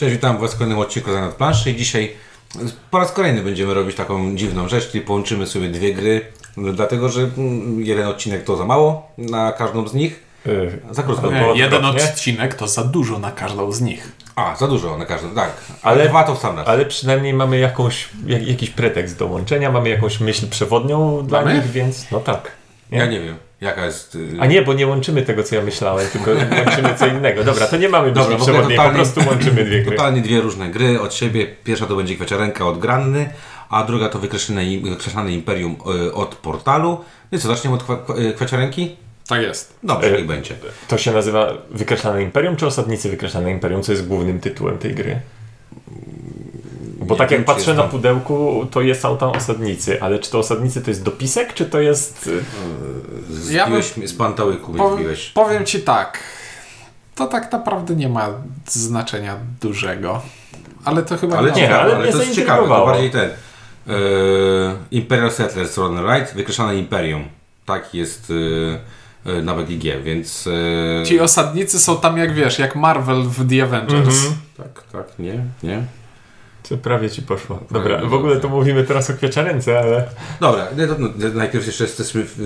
Cześć, witam Was w kolejnym odcinku za planszy i dzisiaj po raz kolejny będziemy robić taką dziwną rzecz, czyli połączymy sobie dwie gry, dlatego że mm, jeden odcinek to za mało na każdą z nich. Yy, Za krótko. Nie, Jeden odcinek to za dużo na każdą z nich. A, za dużo na każdą, tak. Ale Ale- dwa to w sam raz. Ale przynajmniej mamy jakąś, jak, jakiś pretekst do łączenia, mamy jakąś myśl przewodnią dla Mamy? nich, więc no tak. Nie? Ja nie wiem, jaka jest... y, A nie, bo nie łączymy tego, co ja myślałem, tylko łączymy co innego. Dobra, to nie mamy Dobra, przewodniej, po totalnie- prostu łączymy dwie gry. Totalnie dwie różne gry od siebie. Pierwsza to będzie kwiaciarenka od Granny, a druga to wykreślane Imperium y, od Portalu. No i co, zaczniemy od kwa- y, kwiaciarenki? Tak jest. Dobrze, niech będzie. To się nazywa Wykreślane Imperium, czy Osadnicy Wykreślane Imperium, co jest głównym tytułem tej gry? Bo tak jak patrzę na pudełku, to jest, są tam osadnicy, ale czy to osadnicy to jest dopisek, czy to jest... y, Ja bym- Zbiłeś mnie z pantałyku, Pow- zbiłeś. powiem ci tak. To tak naprawdę nie ma znaczenia dużego. Ale to chyba Ale nie. ciekawe, ale ale, mnie to jest ciekawe, to bardziej ten. Yy, Imperial Settlers Run Right, wykreślane Imperium. Tak jest yy, na BGG, więc. Ci osadnicy są tam jak wiesz, jak Marvel w The Avengers. Mhm. Tak, tak, nie, nie. Co prawie ci poszło. Dobra, w ogóle to mówimy teraz o kwiaciarence, ale... Dobra, no to, no, najpierw jeszcze jesteśmy w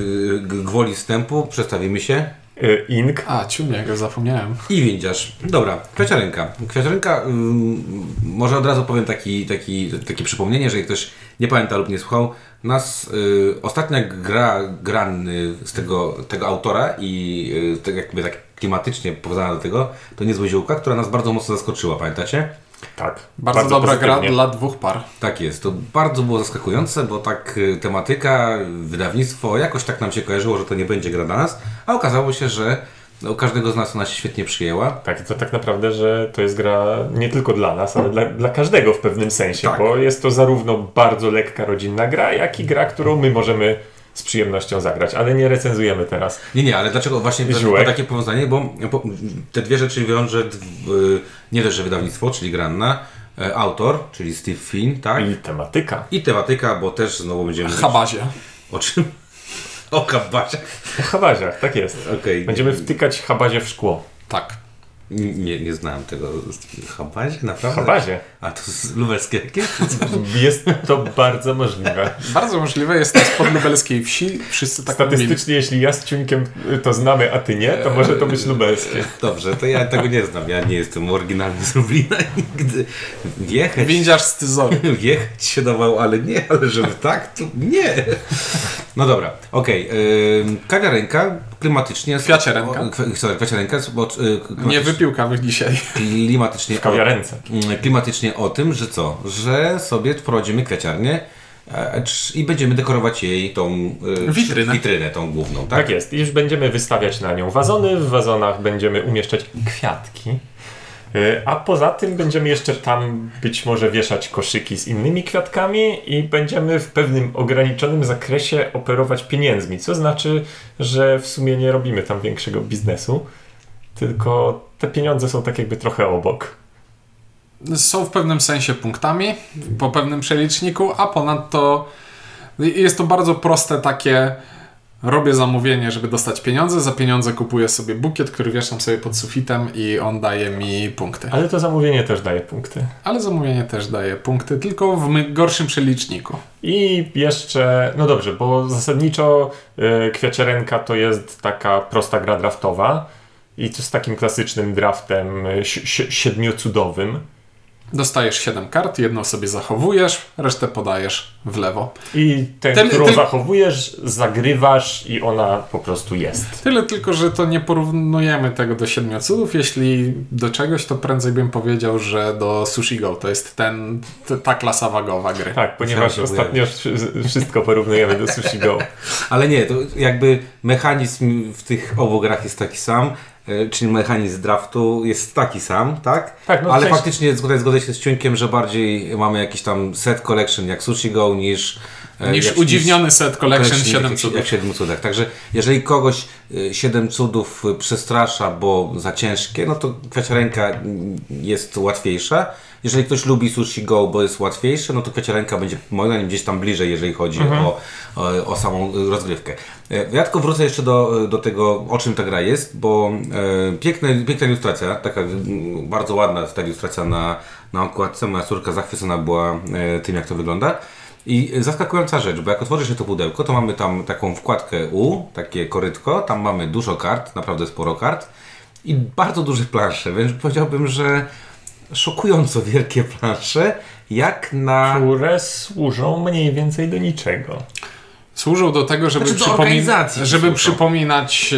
g- gwoli wstępu, przedstawimy się. y, Ink. A, ciuniek, zapomniałem. I windziarz. Dobra, kwiaciarenka. Kwiaciarenka, ym, może od razu powiem taki, taki, takie przypomnienie, jeżeli ktoś nie pamięta lub nie słuchał. Nas y, ostatnia gra Granny z tego, tego autora i y, tak jakby tak klimatycznie powiązana do tego, to Niezłe Ziółka, która nas bardzo mocno zaskoczyła, pamiętacie? Tak. Bardzo, dobra gra pozytywnie. dla dwóch par. Tak jest, to bardzo było zaskakujące, bo tak y, tematyka, wydawnictwo, jakoś tak nam się kojarzyło, że to nie będzie gra dla nas, a okazało się, że no, każdego z nas ona się świetnie przyjęła. Tak, to tak naprawdę, że to jest gra nie tylko dla nas, ale dla, dla każdego w pewnym sensie, Tak. bo jest to zarówno bardzo lekka, rodzinna gra, jak i gra, którą my możemy z przyjemnością zagrać, ale nie recenzujemy teraz. Nie, nie, ale dlaczego właśnie to, takie powiązanie, bo, te dwie rzeczy wiąże dw- y, nie też, że wydawnictwo, czyli Granna, e, autor, czyli Steve Finn, tak? I tematyka. I tematyka, bo też znowu będziemy mówić Habazie. o czym? O kabaciach. O habaziach, tak jest. Okej. Będziemy wtykać habazie w szkło. Tak. Nie, nie znałem tego. Habazie? Naprawdę? Habazie. A to z lubelskie jakieś? Jest to bardzo możliwe. Bardzo możliwe jest to spod lubelskiej wsi. Wszyscy tak mówili. Statystycznie, jeśli ja z ciuńkiem to znamy, a ty nie, to może to być lubelskie. Dobrze, to ja tego nie znam. Ja nie jestem oryginalny z Lublina nigdy. Wjechać, Windziarz z Tyzoru. wjechać się dawał, ale nie, ale żeby tak, to nie. No dobra, okej. Okay. Kawiarenka klimatycznie... Kwiaciarenka. Sorry, kwiaciarenka, bo y, Nie wypił kawy dzisiaj. klimatycznie, W kawiarence. o, klimatycznie o tym, że co? Że sobie wprowadzimy kwiaciarnię e, i będziemy dekorować jej tą y, Witrynę. witrynę tą główną, tak? Tak jest. I już będziemy wystawiać na nią wazony. W wazonach będziemy umieszczać kwiatki. Yy, A poza tym będziemy jeszcze tam być może wieszać koszyki z innymi kwiatkami i będziemy w pewnym ograniczonym zakresie operować pieniędzmi. Co znaczy, że w sumie nie robimy tam większego biznesu, tylko te pieniądze są tak jakby trochę obok. są w pewnym sensie punktami po pewnym przeliczniku, a ponadto jest to bardzo proste takie robię zamówienie, żeby dostać pieniądze, za pieniądze kupuję sobie bukiet, który wieszam sobie pod sufitem i on daje mi punkty. Ale to zamówienie też daje punkty. Ale zamówienie też daje punkty, tylko w gorszym przeliczniku. I jeszcze, no dobrze, bo zasadniczo y, kwiaciarenka to jest taka prosta gra draftowa i to z takim klasycznym draftem y, si- si- siedmiocudowym. Dostajesz 7 kart, jedną sobie zachowujesz, resztę podajesz w lewo. I ten, Ten- którą zachowujesz, zagrywasz i ona po prostu jest. Tyle tylko, że to nie porównujemy tego do siedmiu cudów. Jeśli do czegoś, to prędzej bym powiedział, że do Sushi Go. To jest ten, ta klasa wagowa gry. Tak, ponieważ ostatnio wszy- wszystko porównujemy do Sushi Go. Ale nie, to jakby mechanizm w tych obu grach jest taki sam, czyli mechanizm draftu jest taki sam, tak? Tak, no Ale sensie- faktycznie zgodzę, zgodzę się z Ciuńkiem, że bardziej mamy jakiś tam set collection jak Sushi Go niż, e, Niż jak- udziwniony set Collection Collection 7 jak, cudów. Jak 7 cudach. Także jeżeli kogoś 7 cudów y, przestrasza, bo za ciężkie, no to kwiaciarenka mm, jest łatwiejsza. Jeżeli ktoś lubi Sushi Go, bo jest łatwiejsze, no to kwiaciarenka będzie moim zdaniem gdzieś tam bliżej, jeżeli chodzi o, o, o samą rozgrywkę. E, Ja tylko wrócę jeszcze do, do tego, o czym ta gra jest, bo e, piękne, piękna ilustracja, taka bardzo ładna ta ilustracja na, na okładce. Moja córka zachwycona była e, tym, jak to wygląda. I zaskakująca rzecz, bo jak otworzysz się to pudełko, to mamy tam taką wkładkę U, takie korytko, tam mamy dużo kart, naprawdę sporo kart i bardzo duże plansze, więc powiedziałbym, że szokująco wielkie plansze, jak na... Które służą mniej więcej do niczego. Służą do tego, żeby, Znaczy przypomin- żeby przypominać,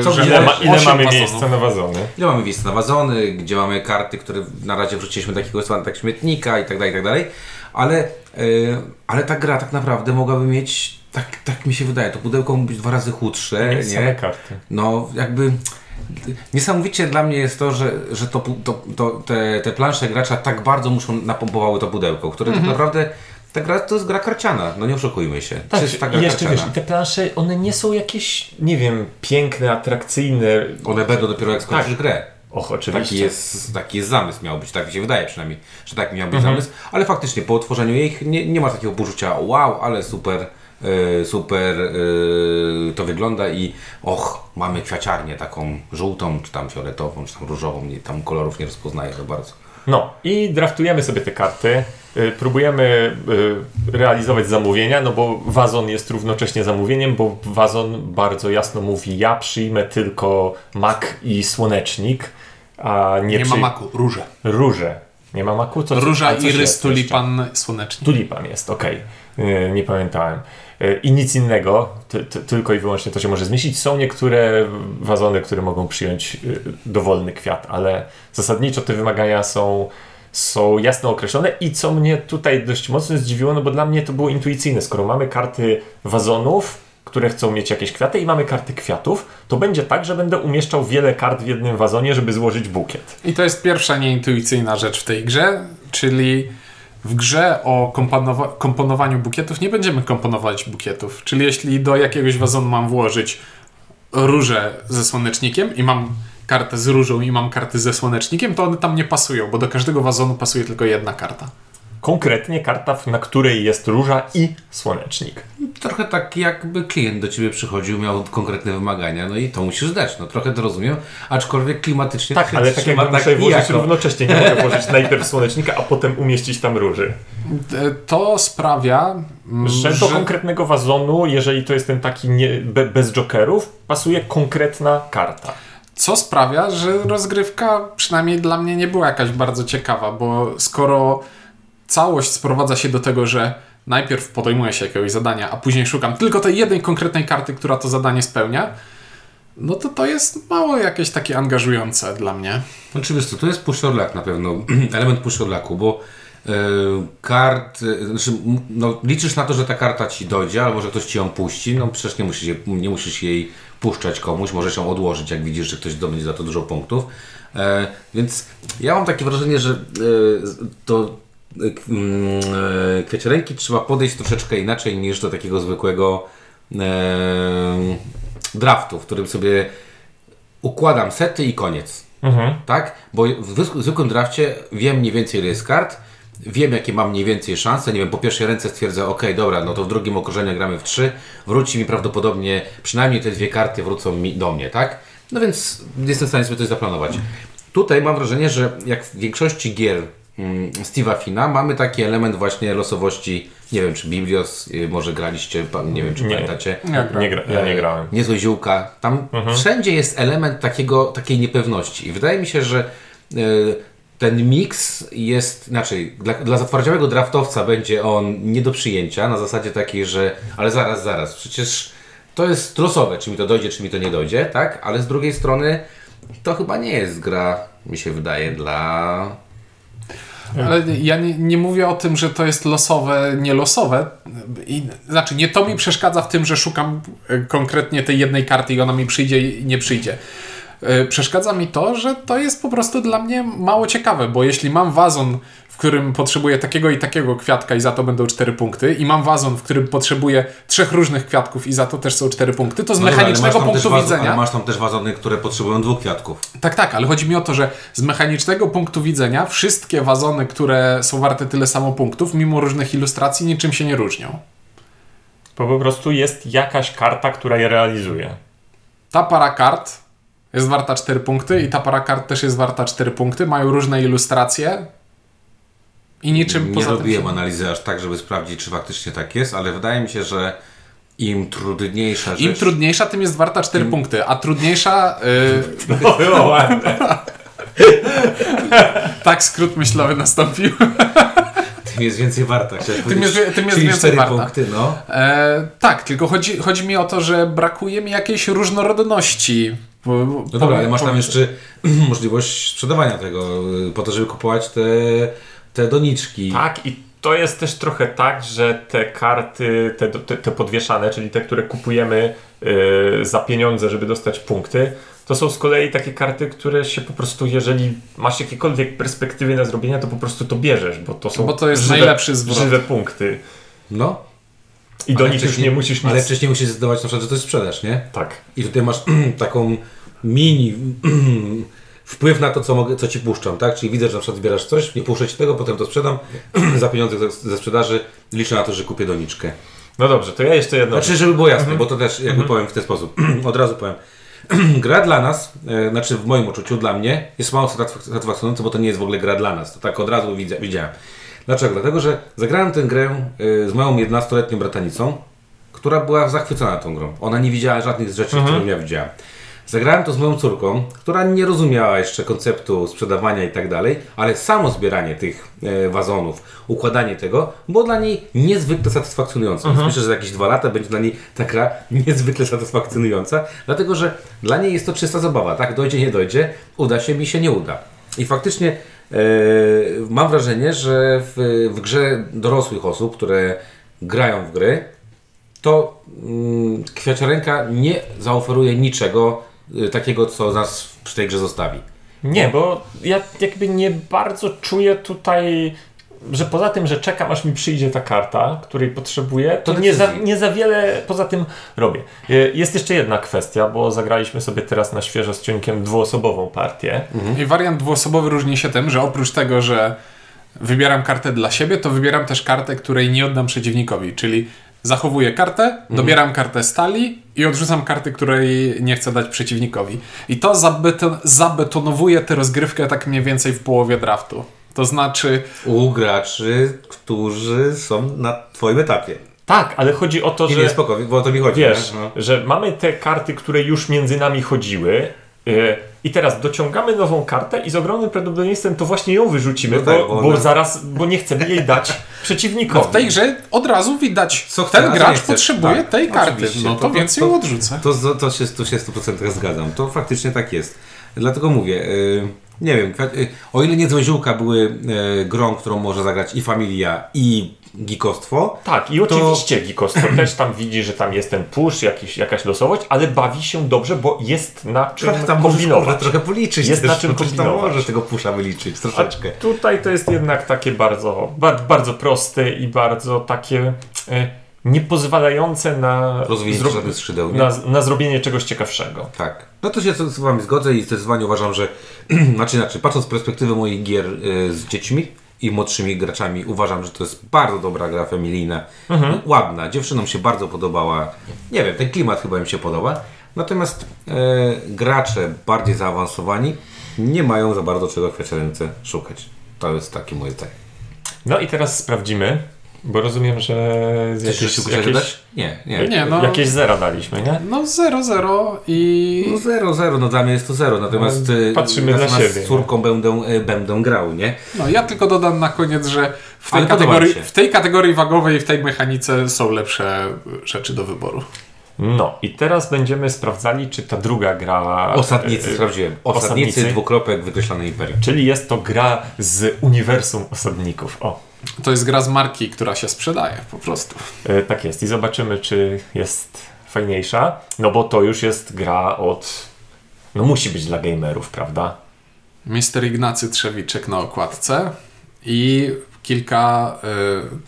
e, Co, że Ile, ma, ile mamy wazonów. miejsca na wazony? Gdzie mamy miejsce na wazony, gdzie mamy karty, które na razie wrzuciliśmy do takiego tak śmietnika i tak dalej, i tak dalej. Ale, yy, ale ta gra tak naprawdę mogłaby mieć, tak, tak mi się wydaje, to pudełko mógł być dwa razy chudsze, Nie same nie? karty. No, jakby niesamowicie dla mnie jest to, że, że to, to, to, te, te plansze gracza tak bardzo muszą napompowały to pudełko, które tak naprawdę ta gra to jest gra karciana, no nie oszukujmy się. Tak, Czysta gra i jeszcze karciana. wiesz, te plansze, one nie są jakieś, nie wiem, piękne, atrakcyjne. One będą dopiero jak skończysz Tak. grę. Och, oczywiście. Taki jest, taki jest zamysł miał być, tak mi się wydaje przynajmniej, że taki miał być Mhm. zamysł, ale faktycznie po otworzeniu ich nie, nie ma takiego poczucia wow, ale super, super e, to wygląda i och, mamy kwiaciarnię taką żółtą, czy tam fioletową, czy tam różową, nie, tam kolorów nie rozpoznaję za bardzo. No i draftujemy sobie te karty, y, próbujemy realizować zamówienia, no bo wazon jest równocześnie zamówieniem, bo wazon bardzo jasno mówi, ja przyjmę tylko mak i słonecznik, a nie, Nie ma przyj- maku, róże. Róże. Nie ma maku? Co, Róża, irys, jest tulipan, słonecznik. Tulipan jest, okej. Y, Nie pamiętałem. Y, I nic innego, ty, ty, tylko i wyłącznie to się może zmieścić. Są niektóre wazony, które mogą przyjąć y, dowolny kwiat, ale zasadniczo te wymagania są, są jasno określone i co mnie tutaj dość mocno zdziwiło, no bo dla mnie to było intuicyjne. Skoro mamy karty wazonów, które chcą mieć jakieś kwiaty i mamy karty kwiatów, to będzie tak, że będę umieszczał wiele kart w jednym wazonie, żeby złożyć bukiet. I to jest pierwsza nieintuicyjna rzecz w tej grze, czyli w grze o komponowa- komponowaniu bukietów nie będziemy komponować bukietów. Czyli jeśli do jakiegoś wazonu mam włożyć różę ze słonecznikiem i mam kartę z różą i mam karty ze słonecznikiem, to one tam nie pasują, bo do każdego wazonu pasuje tylko jedna karta. Konkretnie karta, na której jest róża i słonecznik. Trochę tak jakby klient do Ciebie przychodził, miał konkretne wymagania, no i to musisz dać, no trochę to rozumiem, aczkolwiek klimatycznie Tak, ale tak trzyma jakby muszę włożyć jako- równocześnie. Nie mogę włożyć najpierw słonecznika, a potem umieścić tam róży. E, To sprawia, mm, Że do konkretnego wazonu, jeżeli to jest ten taki nie, be, bez jokerów, pasuje konkretna karta. Co sprawia, że rozgrywka przynajmniej dla mnie nie była jakaś bardzo ciekawa, bo skoro całość sprowadza się do tego, że najpierw podejmuję się jakiegoś zadania, a później szukam tylko tej jednej konkretnej karty, która to zadanie spełnia, no to to jest mało jakieś takie angażujące dla mnie. Co, to jest push or luck na pewno, element push or lucku, bo e, kart, e, znaczy, no, liczysz na to, że ta karta Ci dojdzie, albo że ktoś Ci ją puści, no przecież nie musisz, nie musisz jej puszczać komuś, możesz ją odłożyć, jak widzisz, że ktoś zdobędzie za to dużo punktów. E, więc ja mam takie wrażenie, że to mm, e, kwieciarenki trzeba podejść troszeczkę inaczej niż do takiego zwykłego draftu, w którym sobie układam sety i koniec. Tak? Bo w zwykłym- drafcie wiem mniej więcej ile jest kart, wiem jakie mam mniej więcej szanse, nie wiem, po pierwszej ręce stwierdzę, ok, dobra, no to w drugim okrążeniu gramy w trzy, wróci mi prawdopodobnie, przynajmniej te dwie karty wrócą mi, do mnie, tak? No więc jestem w stanie sobie coś zaplanować. Tutaj mam wrażenie, że jak w większości gier Steve'a Fina mamy taki element właśnie losowości, nie wiem czy Biblios, y, może graliście, nie wiem czy Nie. pamiętacie. Ja. Nie gra, ja nie grałem. Niezłe ziółka. Tam wszędzie jest element takiego, takiej niepewności. I wydaje mi się, że ten miks jest, inaczej, dla, dla zatwardziałego draftowca będzie on nie do przyjęcia, na zasadzie takiej, że ale zaraz, zaraz, przecież to jest losowe, czy mi to dojdzie, czy mi to nie dojdzie, tak? Ale z drugiej strony to chyba nie jest gra, mi się wydaje, dla... Ale ja nie, nie mówię o tym, że to jest losowe, nielosowe. Znaczy, nie to mi przeszkadza w tym, że szukam e, konkretnie tej jednej karty i ona mi przyjdzie i nie przyjdzie. E, Przeszkadza mi to, że to jest po prostu dla mnie mało ciekawe, bo jeśli mam wazon, w którym potrzebuję takiego i takiego kwiatka i za to będą 4 punkty i mam wazon, w którym potrzebuję trzech różnych kwiatków i za to też są 4 punkty, to z No dobra, mechanicznego też punktu widzenia... Ale masz tam też wazony, które potrzebują dwóch kwiatków. Tak, tak, ale chodzi mi o to, że z mechanicznego punktu widzenia wszystkie wazony, które są warte tyle samo punktów, mimo różnych ilustracji, niczym się nie różnią. Bo po prostu jest jakaś karta, która je realizuje. Ta para kart jest warta 4 punkty i ta para kart też jest warta 4 punkty. Mają różne ilustracje i niczym Nie poza tym robiłem się... analizy aż tak, żeby sprawdzić, czy faktycznie tak jest, ale wydaje mi się, że im trudniejsza rzecz... Im trudniejsza, tym jest warta 4 punkty, a trudniejsza... Yy, No, było ładne. tak skrót myślowy nastąpił. Tym jest więcej warta. Tym jest- tym jest Czyli więcej cztery warta. punkty, no. E, tak, tylko chodzi, chodzi mi o to, że brakuje mi jakiejś różnorodności. No dobra, ale masz tam jeszcze możliwość sprzedawania tego, y, po to, żeby kupować te, te doniczki. Tak, i to jest też trochę tak, że te karty, te, te, te podwieszane, czyli te, które kupujemy yy, za pieniądze, żeby dostać punkty, to są z kolei takie karty, które się po prostu, jeżeli masz jakiekolwiek perspektywy na zrobienie, to po prostu to bierzesz, bo to są Bo to jest żywe, najlepszy zwrot. żywe punkty. No. I do Ale nich już nie musisz nic... Ale wcześniej musisz zdecydować na przykład, że to jest sprzedaż, nie? Tak. I tutaj masz taką mini wpływ na to, co, mogę, co ci puszczam, tak? Czyli widzę, że na przykład zbierasz coś, nie puszczę ci tego, potem to sprzedam za pieniądze ze, ze sprzedaży, liczę na to, że kupię doniczkę. No dobrze, to ja jeszcze jedno... Znaczy, żeby było jasne, Mhm. bo to też jakby powiem w ten sposób. Od razu powiem. gra dla nas, e, znaczy w moim odczuciu, dla mnie, jest mało satysfak- satysfakcjonująca, bo to nie jest w ogóle gra dla nas. To tak od razu widzia, widziałem. Dlaczego? Dlatego, że zagrałem tę grę e, z moją 11-letnią bratanicą, która była zachwycona tą grą. Ona nie widziała żadnych z rzeczy, które ja widziałem. Zagrałem to z moją córką, która nie rozumiała jeszcze konceptu sprzedawania i tak dalej, ale samo zbieranie tych e, wazonów, układanie tego było dla niej niezwykle satysfakcjonujące. Więc myślę, że za jakieś dwa lata będzie dla niej ta gra niezwykle satysfakcjonująca, dlatego że dla niej jest to czysta zabawa, tak? Dojdzie, nie dojdzie, uda się, mi się nie uda. I faktycznie e, mam wrażenie, że w, w grze dorosłych osób, które grają w gry, to mm, kwiaciarenka nie zaoferuje niczego takiego, co nas przy tej grze zostawi. Nie, bo ja jakby nie bardzo czuję tutaj, że poza tym, że czekam aż mi przyjdzie ta karta, której potrzebuję, to To nie za, nie za wiele poza tym robię. E, Jest jeszcze jedna kwestia, bo zagraliśmy sobie teraz na świeżo z Ciuńkiem dwuosobową partię. I wariant dwuosobowy różni się tym, że oprócz tego, że wybieram kartę dla siebie, to wybieram też kartę, której nie oddam przeciwnikowi, czyli zachowuję kartę, dobieram kartę stali i odrzucam karty, której nie chcę dać przeciwnikowi. I to zabeton zabetonowuje tę rozgrywkę tak mniej więcej w połowie draftu. To znaczy, U graczy, którzy są na Twoim etapie. Tak, ale chodzi o to, I że... nie spoko, bo o to mi chodzi. Wiesz? No. że mamy te karty, które już między nami chodziły i teraz dociągamy nową kartę i z ogromnym prawdopodobieństwem to właśnie ją wyrzucimy, No tak, bo, bo zaraz, bo nie chcemy jej dać przeciwnikowi. no w tej grze od razu widać, Co ten gracz chce. potrzebuje Tak, tej karty, no to, To- więc ją odrzucę. To, to, to, się, to się 100% zgadzam. To faktycznie tak jest. Dlatego mówię, y, nie wiem, y, o ile nie Ziółka były y, grą, którą może zagrać i familia, i gikostwo, Tak, i oczywiście Gikostwo też tam widzi, że tam jest ten push, jakiś, jakaś losowość, ale bawi się dobrze, bo jest na czym trochę tam kombinować. trochę policzyć. Jest też, na czym tam kombinować. możesz tego pusza wyliczyć A troszeczkę. tutaj to jest jednak takie bardzo, bardzo, proste i bardzo takie e, niepozwalające na, Rozwinięcie zro- skrzydeł. Nie? na, na zrobienie czegoś ciekawszego. Tak. No to się z Wami zgodzę i zdecydowanie uważam, że znaczy inaczej, patrząc z perspektywy moich gier y, z dziećmi i młodszymi graczami, uważam, że to jest bardzo dobra gra familijna. Ładna, dziewczynom się bardzo podobała. Nie wiem, ten klimat chyba im się podoba. Natomiast e, gracze bardziej zaawansowani nie mają za bardzo czego w kwiaciarence szukać. To jest takie moje zdanie. No i teraz sprawdzimy, bo rozumiem, że z jakieś, dać? Nie, nie. Nie, no, jakieś zera daliśmy, nie? no 0-0 i No zero, zero, no dla mnie jest to zero, natomiast No, y, patrzymy natomiast na siebie, z córką będę, y, będę grał, nie? No, ja tylko dodam na koniec, że w tej, kategorii, się. w tej kategorii wagowej, w tej mechanice są lepsze rzeczy do wyboru. No i teraz będziemy sprawdzali, czy ta druga gra... Osadnicy, e, sprawdziłem. Osadnicy, Osadnicy. dwukropek, wykreślone imperium. Czyli jest to gra z uniwersum osadników. O, To jest gra z marki, która się sprzedaje po prostu. e, tak jest. I zobaczymy, czy jest fajniejsza. No bo to już jest gra od... No musi być dla gamerów, prawda? Mister Ignacy Trzewiczek na okładce i kilka.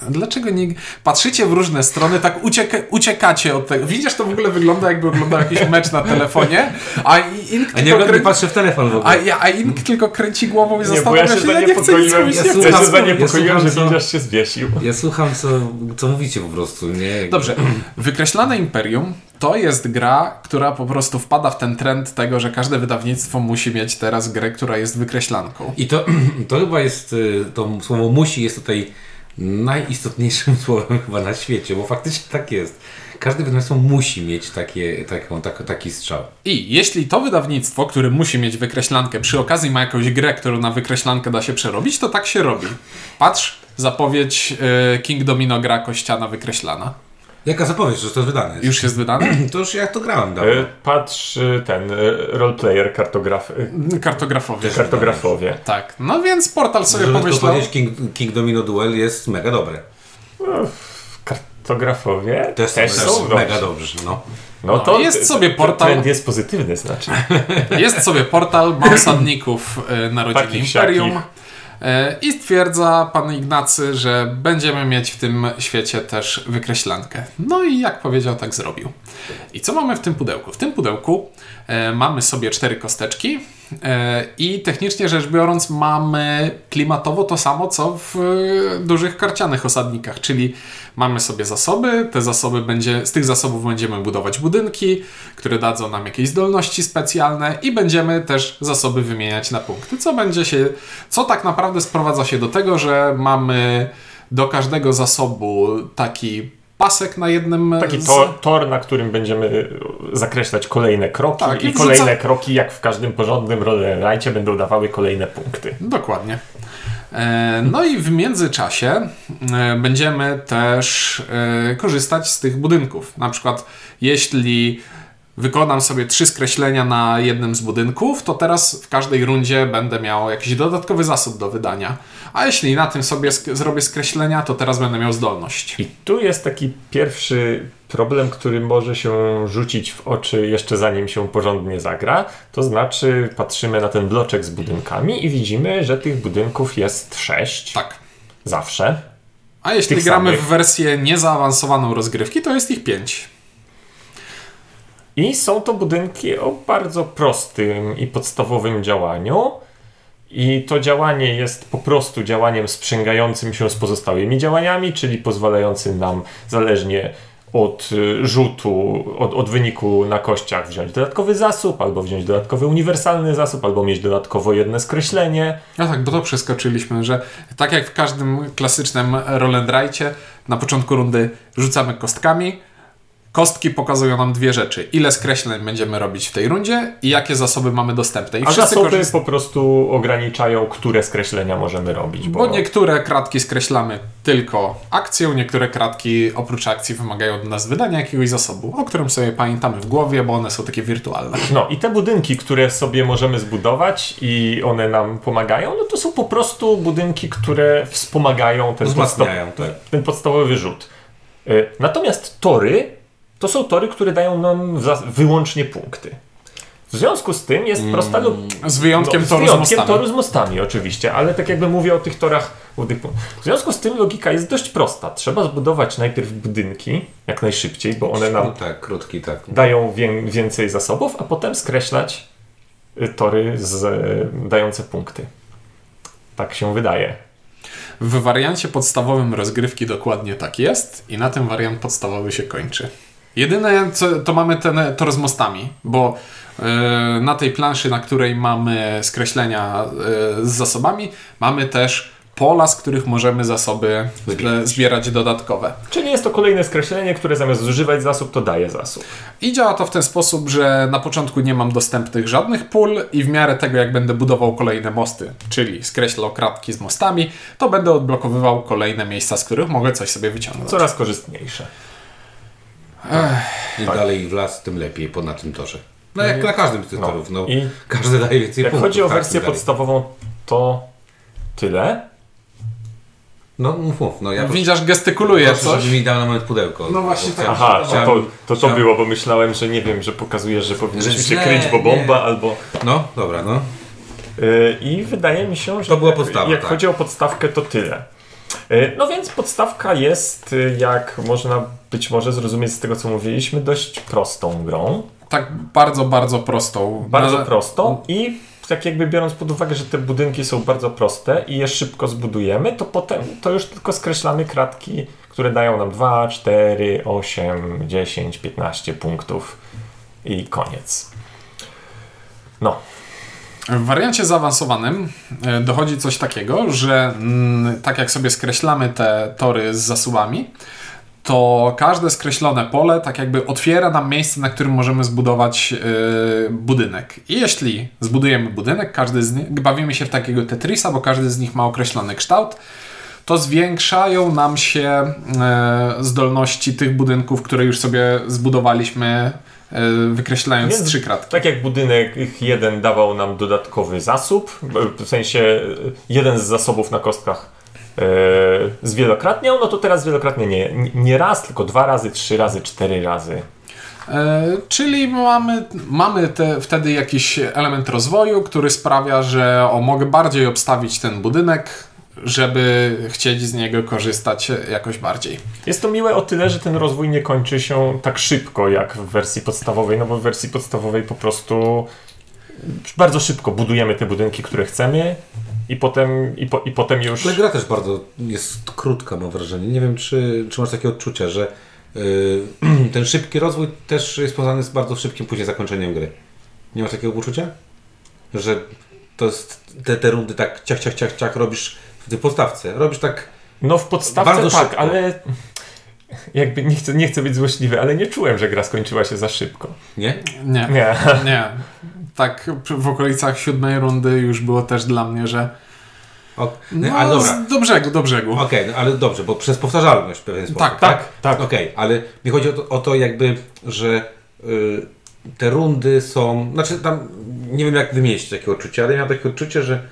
y, dlaczego nie. Patrzycie w różne strony, tak ucieka, uciekacie od tego. Widzisz, to w ogóle wygląda, jakby oglądał jakiś mecz na telefonie, a Ink A nie, kręci. patrzę w telefon w ogóle. A, ja, a Ink tylko kręci głową i zastanawia ja się się, ja nie chcę nic mówić, ja ja się zaniepokoiłem, że co- Windziarz się zwiesił. Ja słucham, co, co mówicie po prostu, nie? Dobrze, Wykreślane Imperium to jest gra, która po prostu wpada w ten trend tego, że każde wydawnictwo musi mieć teraz grę, która jest wykreślanką. I to, to chyba jest, y, to słowo musi jest tutaj najistotniejszym słowem chyba na świecie, bo faktycznie tak jest. Każde wydawnictwo musi mieć takie, taką, tak, taki strzał. I jeśli to wydawnictwo, które musi mieć wykreślankę, przy okazji ma jakąś grę, którą na wykreślankę da się przerobić, to tak się robi. Patrz, zapowiedź y, King Domino gra kościana wykreślana. Jaka zapowiedź, że to jest wydane? Jest? Już jest wydane? To już jak to grałem dawno. E, Patrz e, ten e, roleplayer, kartograf, e, Kartografowie. kartografowie. Tak, no więc portal sobie Żeby pomyślał... powiedzieć, King, King Domino Duel jest mega dobre. Kartografowie Też, też też są mega dobrzy. dobrze. No. No to jest sobie portal- Trend jest pozytywny, znaczy. Jest sobie portal, ma osadników narodziny Takich Imperium. siakich. E, I stwierdza pan Ignacy, że będziemy mieć w tym świecie też wykreślankę. No i jak powiedział, tak zrobił. I co mamy w tym pudełku? W tym pudełku e, mamy sobie cztery kosteczki i technicznie rzecz biorąc mamy klimatowo to samo, co w e, dużych karcianych osadnikach, czyli mamy sobie zasoby, te zasoby będzie, z tych zasobów będziemy budować budynki, które dadzą nam jakieś zdolności specjalne i będziemy też zasoby wymieniać na punkty, co będzie się, co tak naprawdę sprowadza się do tego, że mamy do każdego zasobu taki pasek na jednym Taki z- tor, tor, na którym będziemy zakreślać kolejne kroki Tak, i i wrzuca- kolejne kroki, jak w każdym porządnym rolerajcie, będą dawały kolejne punkty. Dokładnie. E, No i w międzyczasie e, będziemy też e, korzystać z tych budynków. Na przykład, jeśli wykonam sobie trzy skreślenia na jednym z budynków, to teraz w każdej rundzie będę miał jakiś dodatkowy zasób do wydania. A jeśli na tym sobie sk- zrobię skreślenia, to teraz będę miał zdolność. I tu jest taki pierwszy problem, który może się rzucić w oczy jeszcze zanim się porządnie zagra. To znaczy patrzymy na ten bloczek z budynkami i widzimy, że tych budynków jest sześć. Tak. Zawsze. A jeśli Tych gramy samych. w wersję niezaawansowaną rozgrywki, to jest ich pięć. I są to budynki o bardzo prostym i podstawowym działaniu. I to działanie jest po prostu działaniem sprzęgającym się z pozostałymi działaniami, czyli pozwalającym nam zależnie od y, rzutu, od, od wyniku na kościach wziąć dodatkowy zasób, albo wziąć dodatkowy uniwersalny zasób, albo mieć dodatkowo jedno skreślenie. No tak, bo to przeskoczyliśmy, że tak jak w każdym klasycznym roll'n'rajcie, na początku rundy rzucamy kostkami. Kostki pokazują nam dwie rzeczy. Ile skreśleń będziemy robić w tej rundzie i jakie zasoby mamy dostępne. I A zasoby korzyst- po prostu ograniczają, które skreślenia możemy robić. Bo niektóre kratki skreślamy tylko akcją, niektóre kratki oprócz akcji wymagają od nas wydania jakiegoś zasobu, o którym sobie pamiętamy w głowie, bo one są takie wirtualne. No i te budynki, które sobie możemy zbudować i one nam pomagają, no to są po prostu budynki, które wspomagają ten, Wzmacniają, tak. ten podstawowy rzut. Y, Natomiast tory to są tory, które dają nam wyłącznie punkty. W związku z tym jest prosta log- Z wyjątkiem no, z toru z wyjątkiem mostami. toru z mostami oczywiście, ale tak jakby mówię o tych torach. o tych pu- W związku z tym logika jest dość prosta. Trzeba zbudować najpierw budynki jak najszybciej, bo one nam No tak, krótki, tak. dają wię- więcej zasobów, a potem skreślać y, tory z, dające punkty. Tak się wydaje. W wariancie podstawowym rozgrywki dokładnie tak jest i na tym wariant podstawowy się kończy. Jedyne co, to mamy ten tor z mostami, bo e, na tej planszy, na której mamy skreślenia e, z zasobami, mamy też pola, z których możemy zasoby e, zbierać dodatkowe. Czyli jest to kolejne skreślenie, które zamiast zużywać zasób, to daje zasób. I działa to w ten sposób, że na początku nie mam dostępnych żadnych pól i w miarę tego, jak będę budował kolejne mosty, czyli skreślał kratki z mostami, to będę odblokowywał kolejne miejsca, z których mogę coś sobie wyciągnąć. Coraz korzystniejsze. Im dalej w las, tym lepiej po na tym torze. No jak na każdym z tych No. torów. No, I każdy daje więcej jak punktów. chodzi o tak, wersję podstawową, to tyle. No mów, mów. No ja Widzisz, gestykuluje coś. żeby mi dał na moment pudełko. No właśnie tak. Aha, to, to, to, to było, bo myślałem, że nie wiem, że pokazujesz, że powinniśmy się kryć, bo bomba nie. albo... No, dobra, no. Y, I wydaje mi się, że To była jak, podstawa, jak tak. chodzi o podstawkę, to tyle. Y, No więc podstawka jest, y, jak można być może zrozumieć z tego, co mówiliśmy, dość prostą grą. Tak bardzo, bardzo prostą. Bardzo Na- prostą i tak jakby biorąc pod uwagę, że te budynki są bardzo proste i je szybko zbudujemy, to potem to już tylko skreślamy kratki, które dają nam 2, 4, 8, 10, 15 punktów i koniec. No, W wariancie zaawansowanym e, dochodzi coś takiego, że mm, tak jak sobie skreślamy te tory z zasobami, to każde skreślone pole tak jakby otwiera nam miejsce, na którym możemy zbudować e, budynek. I jeśli zbudujemy budynek, każdy z nich, bawimy się w takiego Tetrisa, bo każdy z nich ma określony kształt, to zwiększają nam się e, zdolności tych budynków, które już sobie zbudowaliśmy, wykreślając Więc trzy kratki. tak jak budynek jeden dawał nam dodatkowy zasób, w sensie y, jeden z zasobów na kostkach yy, zwielokrotniał, no to teraz zwielokrotnie nie, nie raz, tylko dwa razy, trzy razy, cztery razy. E, czyli mamy, mamy te, wtedy jakiś element rozwoju, który sprawia, że o, mogę bardziej obstawić ten budynek, żeby chcieć z niego korzystać jakoś bardziej. Jest to miłe o tyle, że ten rozwój nie kończy się tak szybko jak w wersji podstawowej, no bo w wersji podstawowej po prostu bardzo szybko budujemy te budynki, które chcemy i potem, i, po, i potem już... Ale gra też bardzo jest krótka, mam wrażenie. Nie wiem, czy, czy masz takie odczucie, że y, ten szybki rozwój też jest związany z bardzo szybkim później zakończeniem gry. Nie masz takiego poczucia? Że to jest te, te rundy tak ciach, ciach, ciach, ciach robisz w podstawce. Robisz tak No w podstawce Bardzo tak, szybko. ale jakby nie chcę, nie chcę być złośliwy, ale nie czułem, że gra skończyła się za szybko. Nie? Nie, Nie. nie. Tak w okolicach siódmej rundy już było też dla mnie, że O, no, ale dobra. do brzegu, do brzegu. Okej, no, ale dobrze, bo przez powtarzalność w pewien sposób. Tak, tak, tak. Okej, ale mi chodzi o to, o to jakby, że y, te rundy są. Znaczy tam nie wiem jak wymieścić takie odczucie, ale miałem takie odczucie, że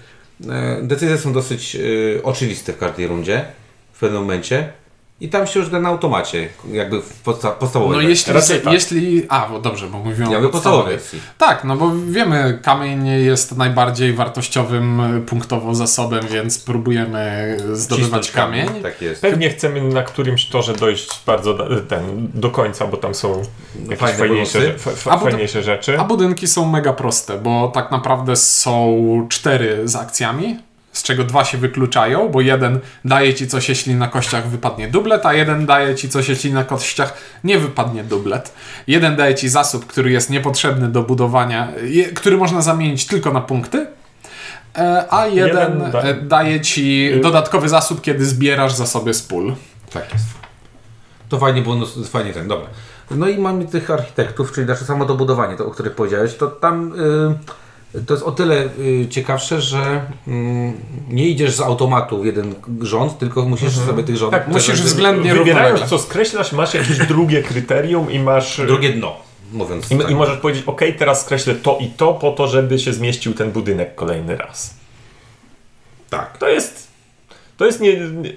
decyzje są dosyć y, oczywiste w każdej rundzie w pewnym momencie. I tam się już gra na automacie, jakby w podsta- podstawowej. No jeśli, Raczej tak. jeśli... A, bo dobrze, bo mówiłem Ja o podstawowej. Tak, no bo wiemy, kamień jest najbardziej wartościowym e, punktowo zasobem, więc próbujemy zdobywać Cisnąć kamień. Tak jest. Pewnie chcemy na którymś torze dojść bardzo da, ten, do końca, bo tam są jakieś Fajne fajniejsze, A fajniejsze rzeczy. A budynki są mega proste, bo tak naprawdę są cztery z akcjami, z czego dwa się wykluczają, bo jeden daje ci coś, jeśli na kościach wypadnie dublet, a jeden daje ci coś, jeśli na kościach nie wypadnie dublet. Jeden daje ci zasób, który jest niepotrzebny do budowania, je- który można zamienić tylko na punkty. e, A jeden, Jeden da- e, daje ci dodatkowy zasób, kiedy zbierasz zasoby z pól. Tak jest. To fajnie było, no, fajnie ten, dobra. No i mamy tych architektów, czyli nasze samo dobudowanie, to, o których powiedziałeś, to tam y, to jest o tyle y, ciekawsze, że mm, nie idziesz z automatu w jeden rząd, tylko musisz sobie tych rządów... Tak, musisz względnie Wybierając co skreślasz, masz jakieś drugie kryterium i masz... Drugie dno, mówiąc I, tak. I możesz powiedzieć, ok, teraz skreślę to i to, po to, żeby się zmieścił ten budynek kolejny raz. Tak. To jest, to jest nie, nie,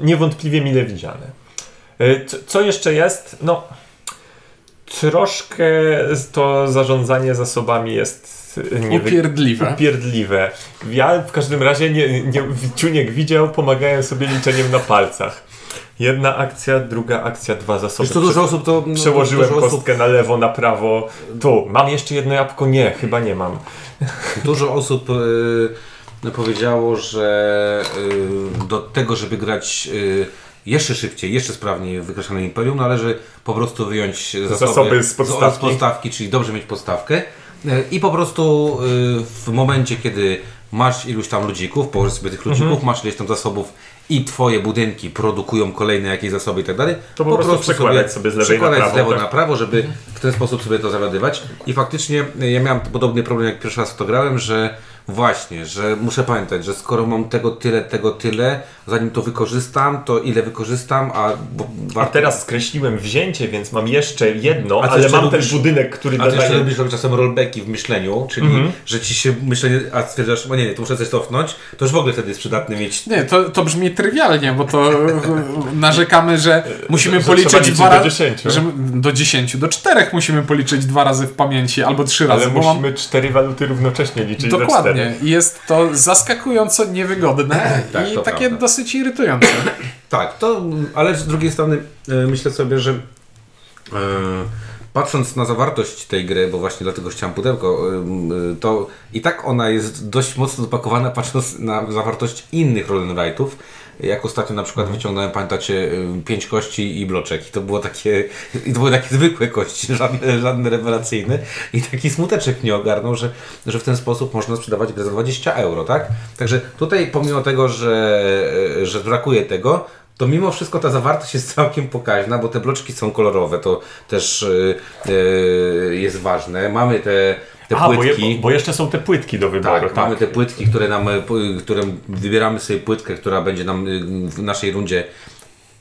niewątpliwie mile widziane. Y, Co, co jeszcze jest? No, troszkę to zarządzanie zasobami jest y, nie Upierdliwe. upierdliwe. Ja w każdym razie nie, nie, Ciuniek widział, pomagałem sobie liczeniem na palcach. Jedna akcja, druga akcja, dwa zasoby. Wiesz, to dużo osób to... no, Przełożyłem osób, kostkę na lewo, na prawo. Tu, mam jeszcze jedno jabłko? Nie, chyba nie mam. Dużo osób y, powiedziało, że y, do tego, żeby grać y, jeszcze szybciej, jeszcze sprawniej w wykreślonym imperium, należy po prostu wyjąć zasoby, Zasoby z podstawki. z podstawki, czyli dobrze mieć podstawkę. Y, I po prostu y, w momencie, kiedy masz iluś tam ludzików, położysz sobie tych ludzików, Mhm. masz ileś tam zasobów i twoje budynki produkują kolejne jakieś zasoby i tak dalej, To po prostu przekładać sobie z lewej na prawo, z lewo tak? na prawo, żeby w ten sposób sobie to zawiadywać. I faktycznie y, ja miałem podobny problem, jak pierwszy raz w to grałem, że właśnie, że muszę pamiętać, że skoro mam tego tyle, tego tyle, zanim to wykorzystam, to ile wykorzystam, a bo A warto... teraz skreśliłem wzięcie, więc mam jeszcze jedno, A ale jeszcze mam lubisz- ten budynek, który A ty jeszcze lubisz robić czasem rollbacki w myśleniu, czyli Mhm. że ci się myślenie, a stwierdzasz, o nie, nie, to muszę coś cofnąć, to już w ogóle wtedy jest przydatne mieć Nie, to, to brzmi trywialnie, bo to e, narzekamy, że musimy że policzyć liczyć dwa do razy. 10. Że, do 10, do 4 musimy policzyć dwa razy w pamięci albo trzy razy, Ale bo mam musimy cztery waluty równocześnie liczyć cztery. Dokładnie. I jest to zaskakująco niewygodne Tak, i takie prawda. dosyć irytujące. Tak, to, ale z drugiej strony e, myślę sobie, że e, patrząc na zawartość tej gry, bo właśnie dlatego chciałem pudełko, e, to i tak ona jest dość mocno dopakowana patrząc na zawartość innych roll'n'rightów. Jak ostatnio na przykład wyciągnąłem, pamiętacie, e, pięć kości i bloczek. I to było takie, i to były takie zwykłe kości, żadne, żadne rewelacyjne. I taki smuteczek mnie ogarnął, że, że w ten sposób można sprzedawać grę za 20 euro, tak? Także tutaj pomimo tego, że, e, że brakuje tego, to mimo wszystko ta zawartość jest całkiem pokaźna, bo te bloczki są kolorowe, to też y, y, jest ważne. Mamy te, te A, bo, je, płytki. bo, jeszcze są te płytki do wyboru. tak, mamy te płytki, które nam, p- które wybieramy sobie płytkę, która będzie nam y, w naszej rundzie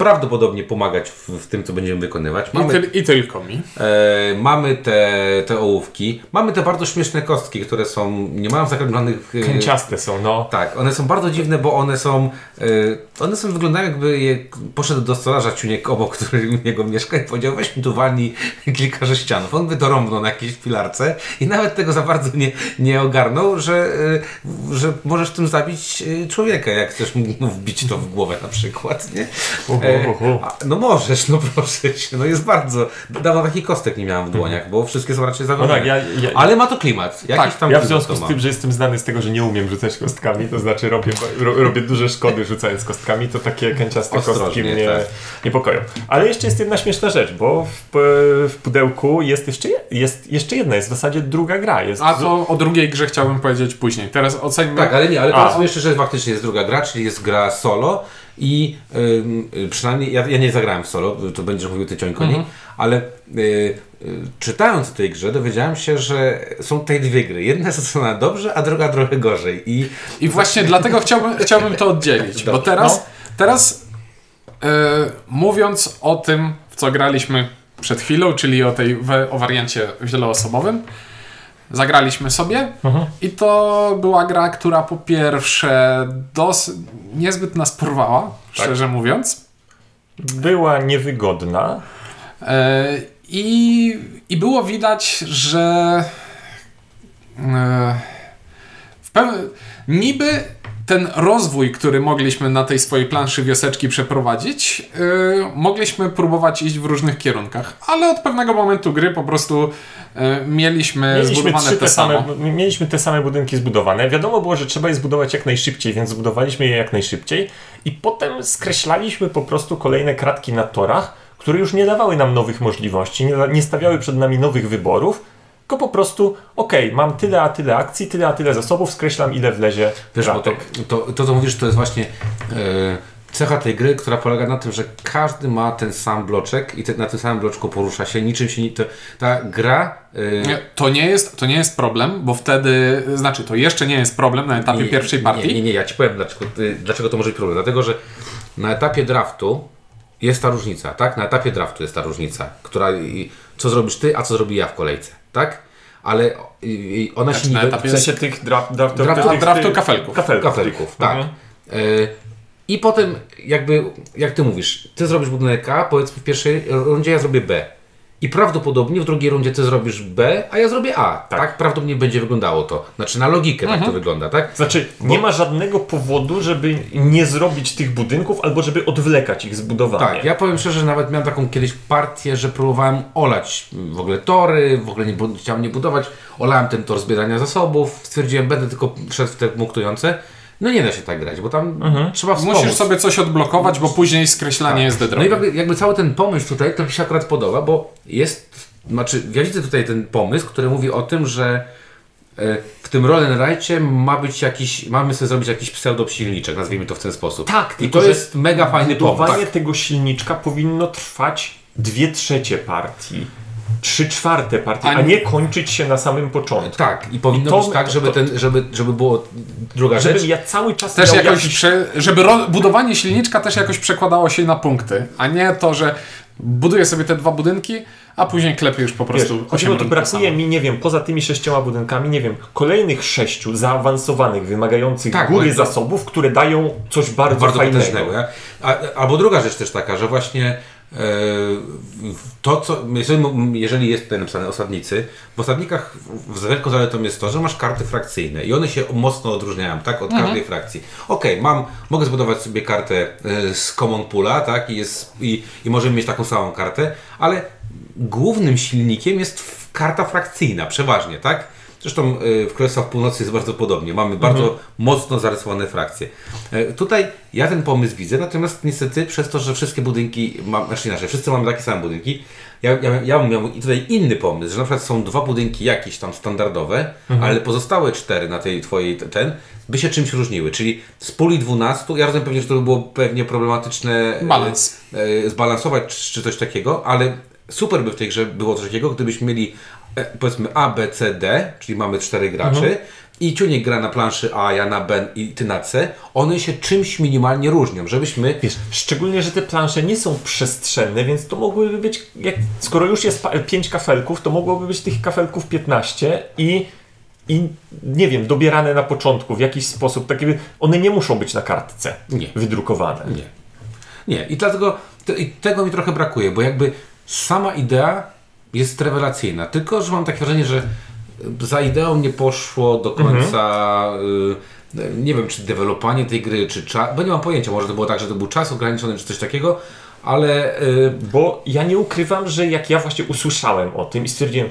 prawdopodobnie pomagać w, w tym, co będziemy wykonywać. I, Mamy tyl, I tylko mi. E, mamy te, te ołówki, mamy te bardzo śmieszne kostki, które są, nie mają zakręconych... e, Kęciaste są, no. Tak, one są bardzo dziwne, bo one są, e, one są, wyglądają jakby je poszedł do stolarza Ciuniek obok, który u niego mieszka i powiedział, weź mi tu walnij kilka sześcianów. On by to rąbnął na jakiejś filarce i nawet tego za bardzo nie, nie ogarnął, że, e, że możesz tym zabić e, człowieka, jak chcesz mu wbić to w głowę na przykład, nie? A, no możesz, no proszę cię, no jest bardzo. Dawno takich kostek nie miałem w dłoniach, bo wszystkie są raczej No zagrożone. tak, ja, ja, Ale ma to klimat. Jakiś Tak, tam ja w związku z tym, że jestem znany z tego, że nie umiem rzucać kostkami, to znaczy robię, ro, robię duże szkody rzucając kostkami, to takie kęciaste kostki mnie tak. niepokoją. Ale jeszcze jest jedna śmieszna rzecz, bo w, w pudełku jest jeszcze, je- jest jeszcze jedna, jest w zasadzie druga gra. Jest A to o drugiej grze chciałbym powiedzieć później. Teraz oceńmy. Tak, ale nie, ale powiedzmy jeszcze, że faktycznie jest druga gra, czyli jest gra solo i y, przynajmniej ja, ja nie zagrałem w solo, to będziesz mówił ty Cionko, Mhm. ale y, y, czytając o tej grze dowiedziałem się, że są tutaj dwie gry. Jedna jest oceniona dobrze, a druga trochę gorzej. I I właśnie dlatego chciałbym, chciałbym to oddzielić, bo teraz, no. teraz e, mówiąc o tym, w co graliśmy przed chwilą, czyli o tej o wariancie wieloosobowym, zagraliśmy sobie Mhm. i to była gra, która po pierwsze dos- niezbyt nas porwała, Tak. szczerze mówiąc. była niewygodna. E, I, I było widać, że e, w pew- niby ten rozwój, który mogliśmy na tej swojej planszy wioseczki przeprowadzić, e, mogliśmy próbować iść w różnych kierunkach, ale od pewnego momentu gry po prostu e, mieliśmy, Mieliśmy, zbudowane te same, mieliśmy te same budynki zbudowane. Wiadomo było, że trzeba je zbudować jak najszybciej, więc zbudowaliśmy je jak najszybciej i potem skreślaliśmy po prostu kolejne kratki na torach, które już nie dawały nam nowych możliwości, nie, nie stawiały przed nami nowych wyborów, tylko po prostu, okej, mam tyle a tyle akcji, tyle a tyle zasobów, skreślam ile wlezie Wiesz, bo to, to, to, co mówisz, to jest właśnie e, cecha tej gry, która polega na tym, że każdy ma ten sam bloczek i te, na tym samym bloczku porusza się, niczym się nie... To, ta gra... E, Nie, To nie, jest, to nie jest problem, bo wtedy, znaczy to jeszcze nie jest problem na etapie nie, pierwszej partii. Nie, nie, nie, ja Ci powiem, dlaczego, dlaczego to może być problem. Dlatego, że na etapie draftu jest ta różnica, tak? Na etapie draftu jest ta różnica, która... i- Co zrobisz Ty, a co zrobi ja w kolejce, tak? Ale ona się na niby- etapie W sensie tych draft, draft, Draftu- tych- draftu tych- kafelków. Kafelków, kafelków, tych. tak. Mhm. E, I potem jakby, jak ty mówisz, ty zrobisz budynek A, powiedzmy w pierwszej rundzie ja zrobię B. I prawdopodobnie w drugiej rundzie ty zrobisz B, a ja zrobię A. Tak, prawdopodobnie będzie wyglądało to. Znaczy na logikę tak to wygląda, tak? Znaczy, nie ma żadnego powodu, żeby nie zrobić tych budynków albo żeby odwlekać ich zbudowanie. Tak, ja powiem szczerze, że nawet miałem taką kiedyś partię, że próbowałem olać w ogóle tory, w ogóle nie, chciałem nie budować. Olałem ten tor zbierania zasobów, stwierdziłem, będę tylko szedł w te punktujące. No nie da się tak grać, bo tam trzeba wspomóc. Musisz sobie coś odblokować, bo później skreślanie jest No i jakby, jakby cały ten pomysł tutaj, to mi się akurat podoba, bo jest, znaczy ja widzę tutaj ten pomysł, który mówi o tym, że e, w tym Rollenrajcie ma być jakiś, mamy sobie zrobić jakiś pseudo-silniczek, nazwijmy to w ten sposób. Tak, I to jest mega fajny pomysł. Budowanie Tak. tego silniczka powinno trwać dwie trzecie partii, trzy czwarte partii, A nie- kończyć się na samym początku. Tak, i powinno I to- być tak, żeby, to- ten, żeby, żeby było druga rzecz. Żebym ja cały czas Też jakoś, jakiś... prze, żeby ro, budowanie silniczka też jakoś przekładało się na punkty, a nie to, że buduję sobie te dwa budynki, a później klepię już po Wiesz, prostu chodziło, osiem to brakuje mi, nie wiem, poza tymi sześcioma budynkami, nie wiem, kolejnych sześciu zaawansowanych, wymagających Tak, góry zasobów, które dają coś bardzo, bardzo fajnego. potężnego. albo druga rzecz też taka, że właśnie to, co, jeżeli, jeżeli jest tutaj napisane osadnicy, w osadnikach w wielką zaletą jest to, że masz karty frakcyjne i one się mocno odróżniają, tak, od każdej frakcji. Okej, mam, mogę zbudować sobie kartę e, z Common Poola, tak, i, jest, i, i możemy mieć taką samą kartę, ale głównym silnikiem jest karta frakcyjna, przeważnie, tak? Zresztą y, w Królestwach Północy jest bardzo podobnie. Mamy bardzo mocno zarysowane frakcje. E, Tutaj ja ten pomysł widzę, natomiast niestety przez to, że wszystkie budynki, mam, znaczy inaczej, wszyscy mamy takie same budynki, ja, ja, ja bym miał i tutaj inny pomysł, że na przykład są dwa budynki jakieś tam standardowe, ale pozostałe cztery na tej twojej ten by się czymś różniły. Czyli z puli 12, ja rozumiem pewnie, że to by było pewnie problematyczne e, Balans. e, zbalansować czy, coś takiego, ale super by w tej grze było coś takiego, gdybyśmy mieli e, powiedzmy A, B, C, D, czyli mamy cztery graczy i Ciuniek gra na planszy A, ja na B i ty na C, one się czymś minimalnie różnią, żebyśmy Wiesz, szczególnie, że te plansze nie są przestrzenne, więc to mogłyby być, jak, skoro już jest 5 kafelków, to mogłoby być tych kafelków 15 i, i nie wiem, dobierane na początku w jakiś sposób, takie, one nie muszą być na kartce Nie. wydrukowane. Nie. Nie, i dlatego te, i tego mi trochę brakuje, bo jakby sama idea jest rewelacyjna, tylko że mam takie wrażenie, że za ideą nie poszło do końca. Y, nie wiem, czy dewelowanie tej gry, czy czas, bo nie mam pojęcia, może to było tak, że to był czas ograniczony, czy coś takiego, ale y, Bo ja nie ukrywam, że jak ja właśnie usłyszałem o tym i stwierdziłem,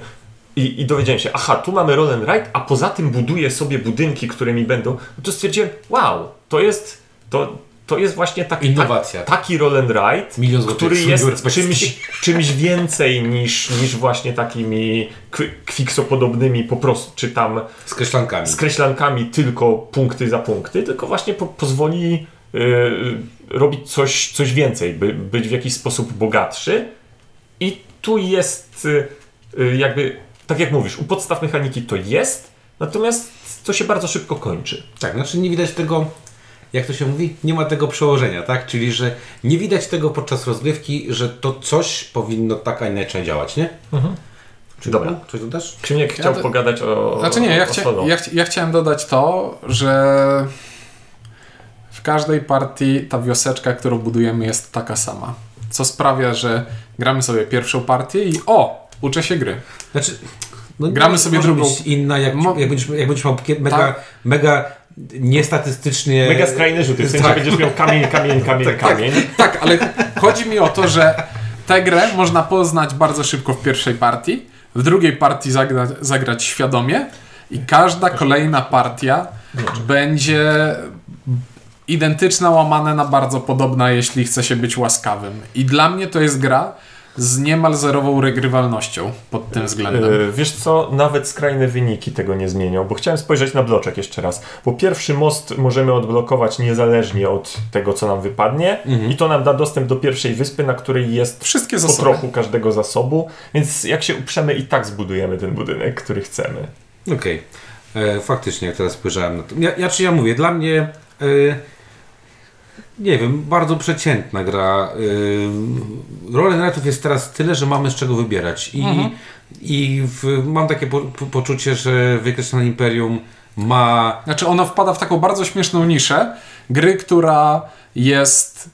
i, i dowiedziałem się, aha, tu mamy roll and a poza tym buduję sobie budynki, które mi będą, no to stwierdziłem, wow, to jest, to, to jest właśnie taki, Innowacja. Tak, taki roll and ride, Milion który jest czymś, czymś więcej niż, niż właśnie takimi kwi- kwiksopodobnymi po prostu, czy tam z kreślankami. z kreślankami tylko punkty za punkty, tylko właśnie po, pozwoli y, y, robić coś, coś więcej, by być w jakiś sposób bogatszy. I tu jest y, y, jakby, tak jak mówisz, u podstaw mechaniki to jest, natomiast to się bardzo szybko kończy. Tak, znaczy nie widać tego, jak to się mówi, nie ma tego przełożenia, tak? Czyli, że nie widać tego podczas rozgrywki, że to coś powinno tak, a inaczej działać, nie? Czy Dobra. Coś dodasz? Księgnik chciał to- pogadać o. Znaczy nie, ja, chcia, ja, chci- ja chciałem dodać to, że w każdej partii ta wioseczka, którą budujemy jest taka sama. Co sprawia, że gramy sobie pierwszą partię i o, uczę się gry. Znaczy, no, Gramy sobie drugą. inna, jak, Mo- jak, będziesz, jak będziesz miał mega, Tak. mega niestatystycznie... Mega skrajne rzuty, w sensie Tak. będziesz miał kamień, kamień, kamień, kamień. Tak, ale chodzi mi o to, że tę grę można poznać bardzo szybko w pierwszej partii, w drugiej partii zagrać, zagrać świadomie i każda kolejna partia będzie identyczna, łamane na bardzo podobna, jeśli chce się być łaskawym. I dla mnie to jest gra z niemal zerową regrywalnością pod tym względem. Yy, Wiesz co, nawet skrajne wyniki tego nie zmienią, bo chciałem spojrzeć na bloczek jeszcze raz. Bo pierwszy most możemy odblokować niezależnie od tego, co nam wypadnie i to nam da dostęp do pierwszej wyspy, na której jest Wszystkie po trochu każdego zasobu, więc jak się uprzemy i tak zbudujemy ten budynek, który chcemy. Okej. E, Faktycznie, jak teraz spojrzałem na to. Ja, ja czy ja mówię, dla mnie e, nie wiem, bardzo przeciętna gra. E, Roll jest teraz tyle, że mamy z czego wybierać. I, i w, mam takie po, po, poczucie, że Wykreślone Imperium ma Znaczy ono wpada w taką bardzo śmieszną niszę gry, która jest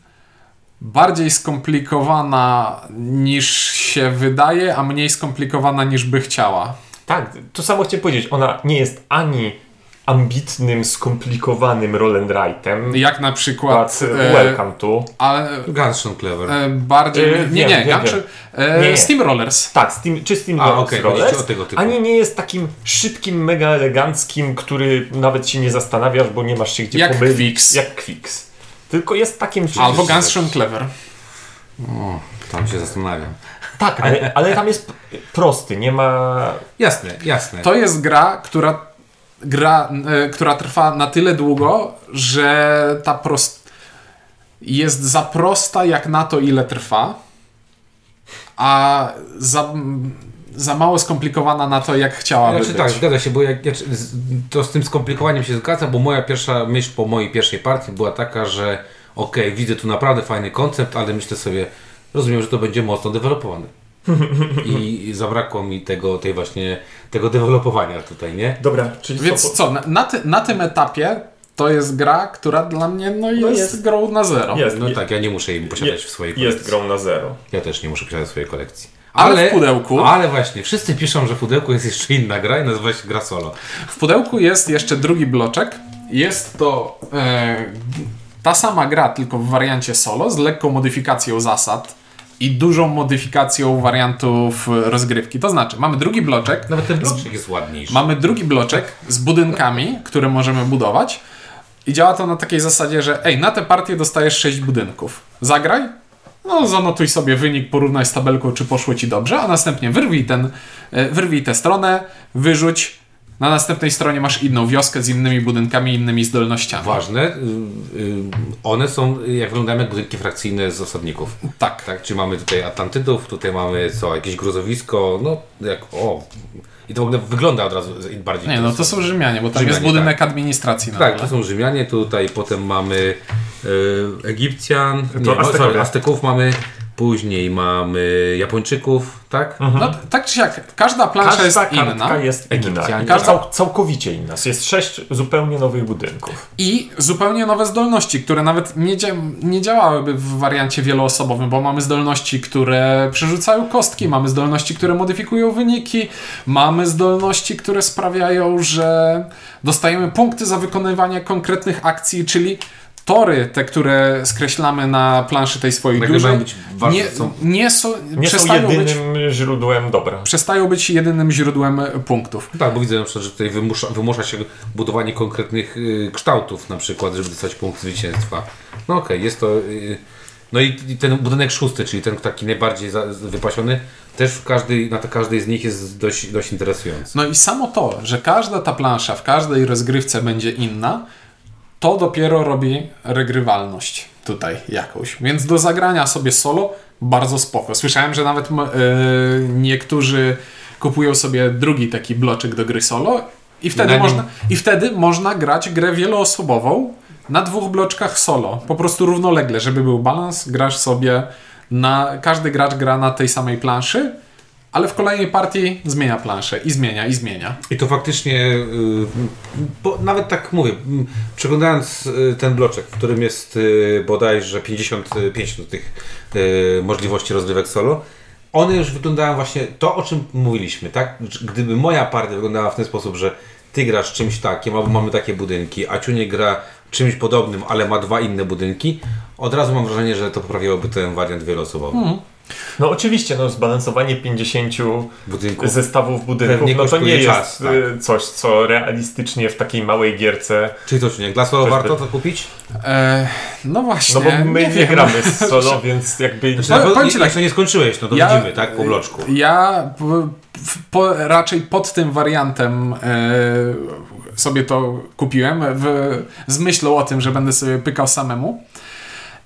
bardziej skomplikowana niż się wydaje, a mniej skomplikowana niż by chciała. Tak, to samo chciałem powiedzieć. Ona nie jest ani ambitnym, skomplikowanym roll and write'em, Jak na przykład e, e, welcome to. ale Gunstone Clever. e, bardziej E, nie, nie, wiem, wiem. Gunshot- e, Nie, nie. Steamrollers. Tak, Steam, czy Steam A, Rollers, chodzi ci o tego typu. ani nie jest takim szybkim, mega eleganckim, który nawet się nie zastanawiasz, bo nie masz się gdzie Jak pomylić. Quicks. Jak Quicks. Tylko jest takim... Albo Gunshot Clever. O, tam się zastanawiam. Tak, ale, ale tam jest prosty, nie ma... Jasne, jasne. To jest gra, która, gra, e, która trwa na tyle długo, że ta prost jest za prosta jak na to, ile trwa, a za, za mało skomplikowana na to, jak chciałaby Znaczy być. tak, zgadza się, bo jak, ja, to z tym skomplikowaniem się zgadza, bo moja pierwsza myśl po mojej pierwszej partii była taka, że okej, widzę tu naprawdę fajny koncept, ale myślę sobie, rozumiem, że to będzie mocno dewelopowane. I, zabrakło mi tego, tej właśnie, tego dewelopowania tutaj, nie? Dobra, czyli Więc co? na, na, ty, na tym etapie to jest gra, która dla mnie no, jest, jest- grą na zero. Jest, No je- tak, ja nie muszę jej posiadać je- w swojej kolekcji. jest grą na zero. Ja też nie muszę posiadać swojej kolekcji. Ale w pudełku- Ale właśnie, wszyscy piszą, że w pudełku jest jeszcze inna gra i nazywa się gra solo. W pudełku jest jeszcze drugi bloczek. Jest to e, ta sama gra, tylko w wariancie solo, z lekką modyfikacją zasad i dużą modyfikacją wariantów rozgrywki. To znaczy, mamy drugi bloczek, Nawet ten bloczek jest ładniejszy. mamy drugi bloczek z budynkami, które możemy budować. I działa to na takiej zasadzie, że ej, na tę partię dostajesz 6 budynków. Zagraj, no zanotuj sobie wynik, porównaj z tabelką, czy poszło ci dobrze, a następnie wyrwij, ten, e, wyrwij tę stronę, wyrzuć. Na następnej stronie masz inną wioskę z innymi budynkami, innymi zdolnościami. Ważne, y, y, one są, jak wyglądają jak budynki frakcyjne z osadników. Tak. Tak, czy mamy tutaj Atlantydów, tutaj mamy co, jakieś gruzowisko, no jak, o. I to w ogóle wygląda od razu bardziej. Nie, no to są Rzymianie, bo tam jest Rzymianie, budynek administracji na Tak, dole. to są Rzymianie, tutaj potem mamy y, Egipcjan, nie, no, Aztekowie. sorry, Azteków mamy, później mamy Japończyków, tak? No, tak czy siak, każda plansza Każda jest inna. jest inna. I cał, całkowicie inna. Jest sześć zupełnie nowych budynków. I zupełnie nowe zdolności, które nawet nie, dzia nie działałyby w wariancie wieloosobowym, bo mamy zdolności, które przerzucają kostki, mamy zdolności, które modyfikują wyniki, mamy zdolności, które sprawiają, że dostajemy punkty za wykonywanie konkretnych akcji, czyli tory, te, które skreślamy na planszy tej swojej Nagle dużej, nie, są- nie są, Nie są przestają, być, jedynym źródłem dobra. przestają być jedynym źródłem punktów. Tak, bo widzę na przykład, że tutaj wymusza, wymusza się budowanie konkretnych y, kształtów na przykład, żeby dostać punkt zwycięstwa. No okej, jest to... Y, no i, i ten budynek szósty, czyli ten taki najbardziej za, wypasiony, też w każdej, na to każdej z nich jest dość, dość interesujący. No i samo to, że każda ta plansza w każdej rozgrywce będzie inna, to dopiero robi regrywalność tutaj jakąś. Więc do zagrania sobie solo bardzo spoko. Słyszałem, że nawet e, niektórzy kupują sobie drugi taki bloczek do gry solo i wtedy, można, i wtedy można grać grę wieloosobową na dwóch bloczkach solo. Po prostu równolegle, żeby był balans, grasz sobie na... Każdy gracz gra na tej samej planszy, ale w kolejnej partii zmienia planszę i zmienia, i zmienia. I to faktycznie, y, bo nawet tak mówię, przeglądając y, ten bloczek, w którym jest y, bodajże 55 do tych możliwości rozgrywek solo, one już wyglądają właśnie to, o czym mówiliśmy, tak? Gdyby moja partia wyglądała w ten sposób, że ty grasz czymś takim, albo mamy takie budynki, a Ciunie gra czymś podobnym, ale ma dwa inne budynki, od razu mam wrażenie, że to poprawiłoby ten wariant wieloosobowy. No oczywiście, no zbalansowanie 50 Budynków. zestawów budynków, no to nie czas, jest tak. y, coś, co realistycznie w takiej małej gierce... Czyli to Ciunie, dla solo Coś warto by- to kupić? E, no właśnie. No bo my nie, wiem. gramy z solo, więc jakby... Znaczy, no, powiem ci jak tak. to nie skończyłeś, no to Ja- widzimy, tak? Po bloczku. Ja po, po, raczej pod tym wariantem e, sobie to kupiłem, w, z myślą o tym, że będę sobie pykał samemu.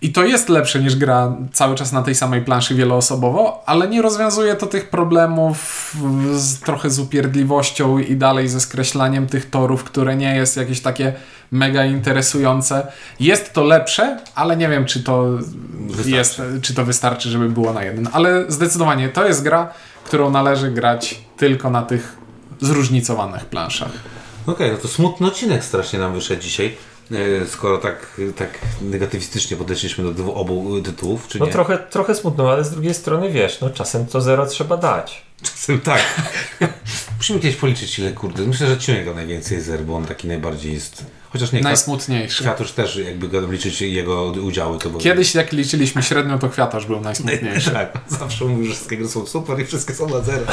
I to jest lepsze niż gra cały czas na tej samej planszy wieloosobowo, ale nie rozwiązuje to tych problemów z, trochę z upierdliwością i dalej ze skreślaniem tych torów, które nie jest jakieś takie mega interesujące. Jest to lepsze, ale nie wiem, czy to Wystarczy. jest, czy to wystarczy, żeby było na jeden. Ale zdecydowanie to jest gra, którą należy grać tylko na tych zróżnicowanych planszach. Okej, no to smutny odcinek strasznie nam wyszedł dzisiaj, skoro tak, tak negatywistycznie podeszliśmy do obu tytułów, czy No nie? trochę, trochę smutno, ale z drugiej strony wiesz, no czasem to zero trzeba dać. Czasem tak. Musimy kiedyś policzyć ile, kurde. Myślę, że Ciunek da najwięcej zer, bo on taki najbardziej jest... Chociaż nie, Najsmutniejszy. Kwiatusz też jakby go liczyć jego udziały, to było... Kiedyś jak liczyliśmy średnio, to kwiatarz był najsmutniejszy. Tak, zawsze mówił, że wszystkie gry są super i wszystkie są na zero.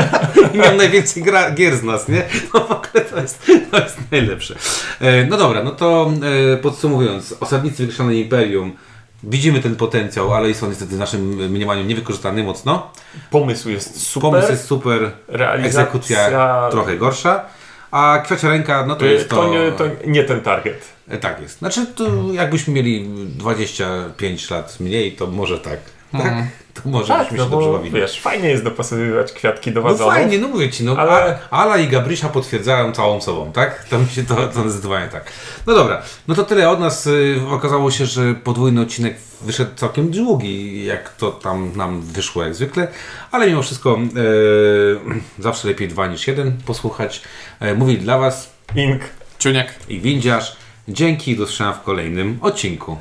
I miał najwięcej gra, gier z nas, nie? No w ogóle to jest, to jest najlepsze. E, no dobra, no to e, podsumowując, Osadnicy Wykreślone Imperium, widzimy ten potencjał, ale jest on niestety w naszym mniemaniu niewykorzystany mocno. Pomysł jest super, Pomysł jest super, realizacja... egzekucja trochę gorsza, a Kwiacia Ręka, no to Y, jest to... To nie, to nie ten target. E, Tak jest. Znaczy, to jakbyśmy mieli 25 lat mniej, to może tak. Tak? To może Tak, byśmy no się dobrze bawili. wiesz, fajnie jest dopasowywać kwiatki do No wazonów. fajnie, no mówię ci, no Ale-. Ala i Gabrysia potwierdzają całą sobą, tak? To mi się to, to zdecydowanie tak. No dobra, no to tyle od nas. Y, Okazało się, że podwójny odcinek wyszedł całkiem długi, jak to tam nam wyszło jak zwykle, ale mimo wszystko e, zawsze lepiej dwa niż jeden posłuchać. E, mówi dla Was Ink. Ciuniek. i Windziarz. Dzięki, do usłyszenia w kolejnym odcinku.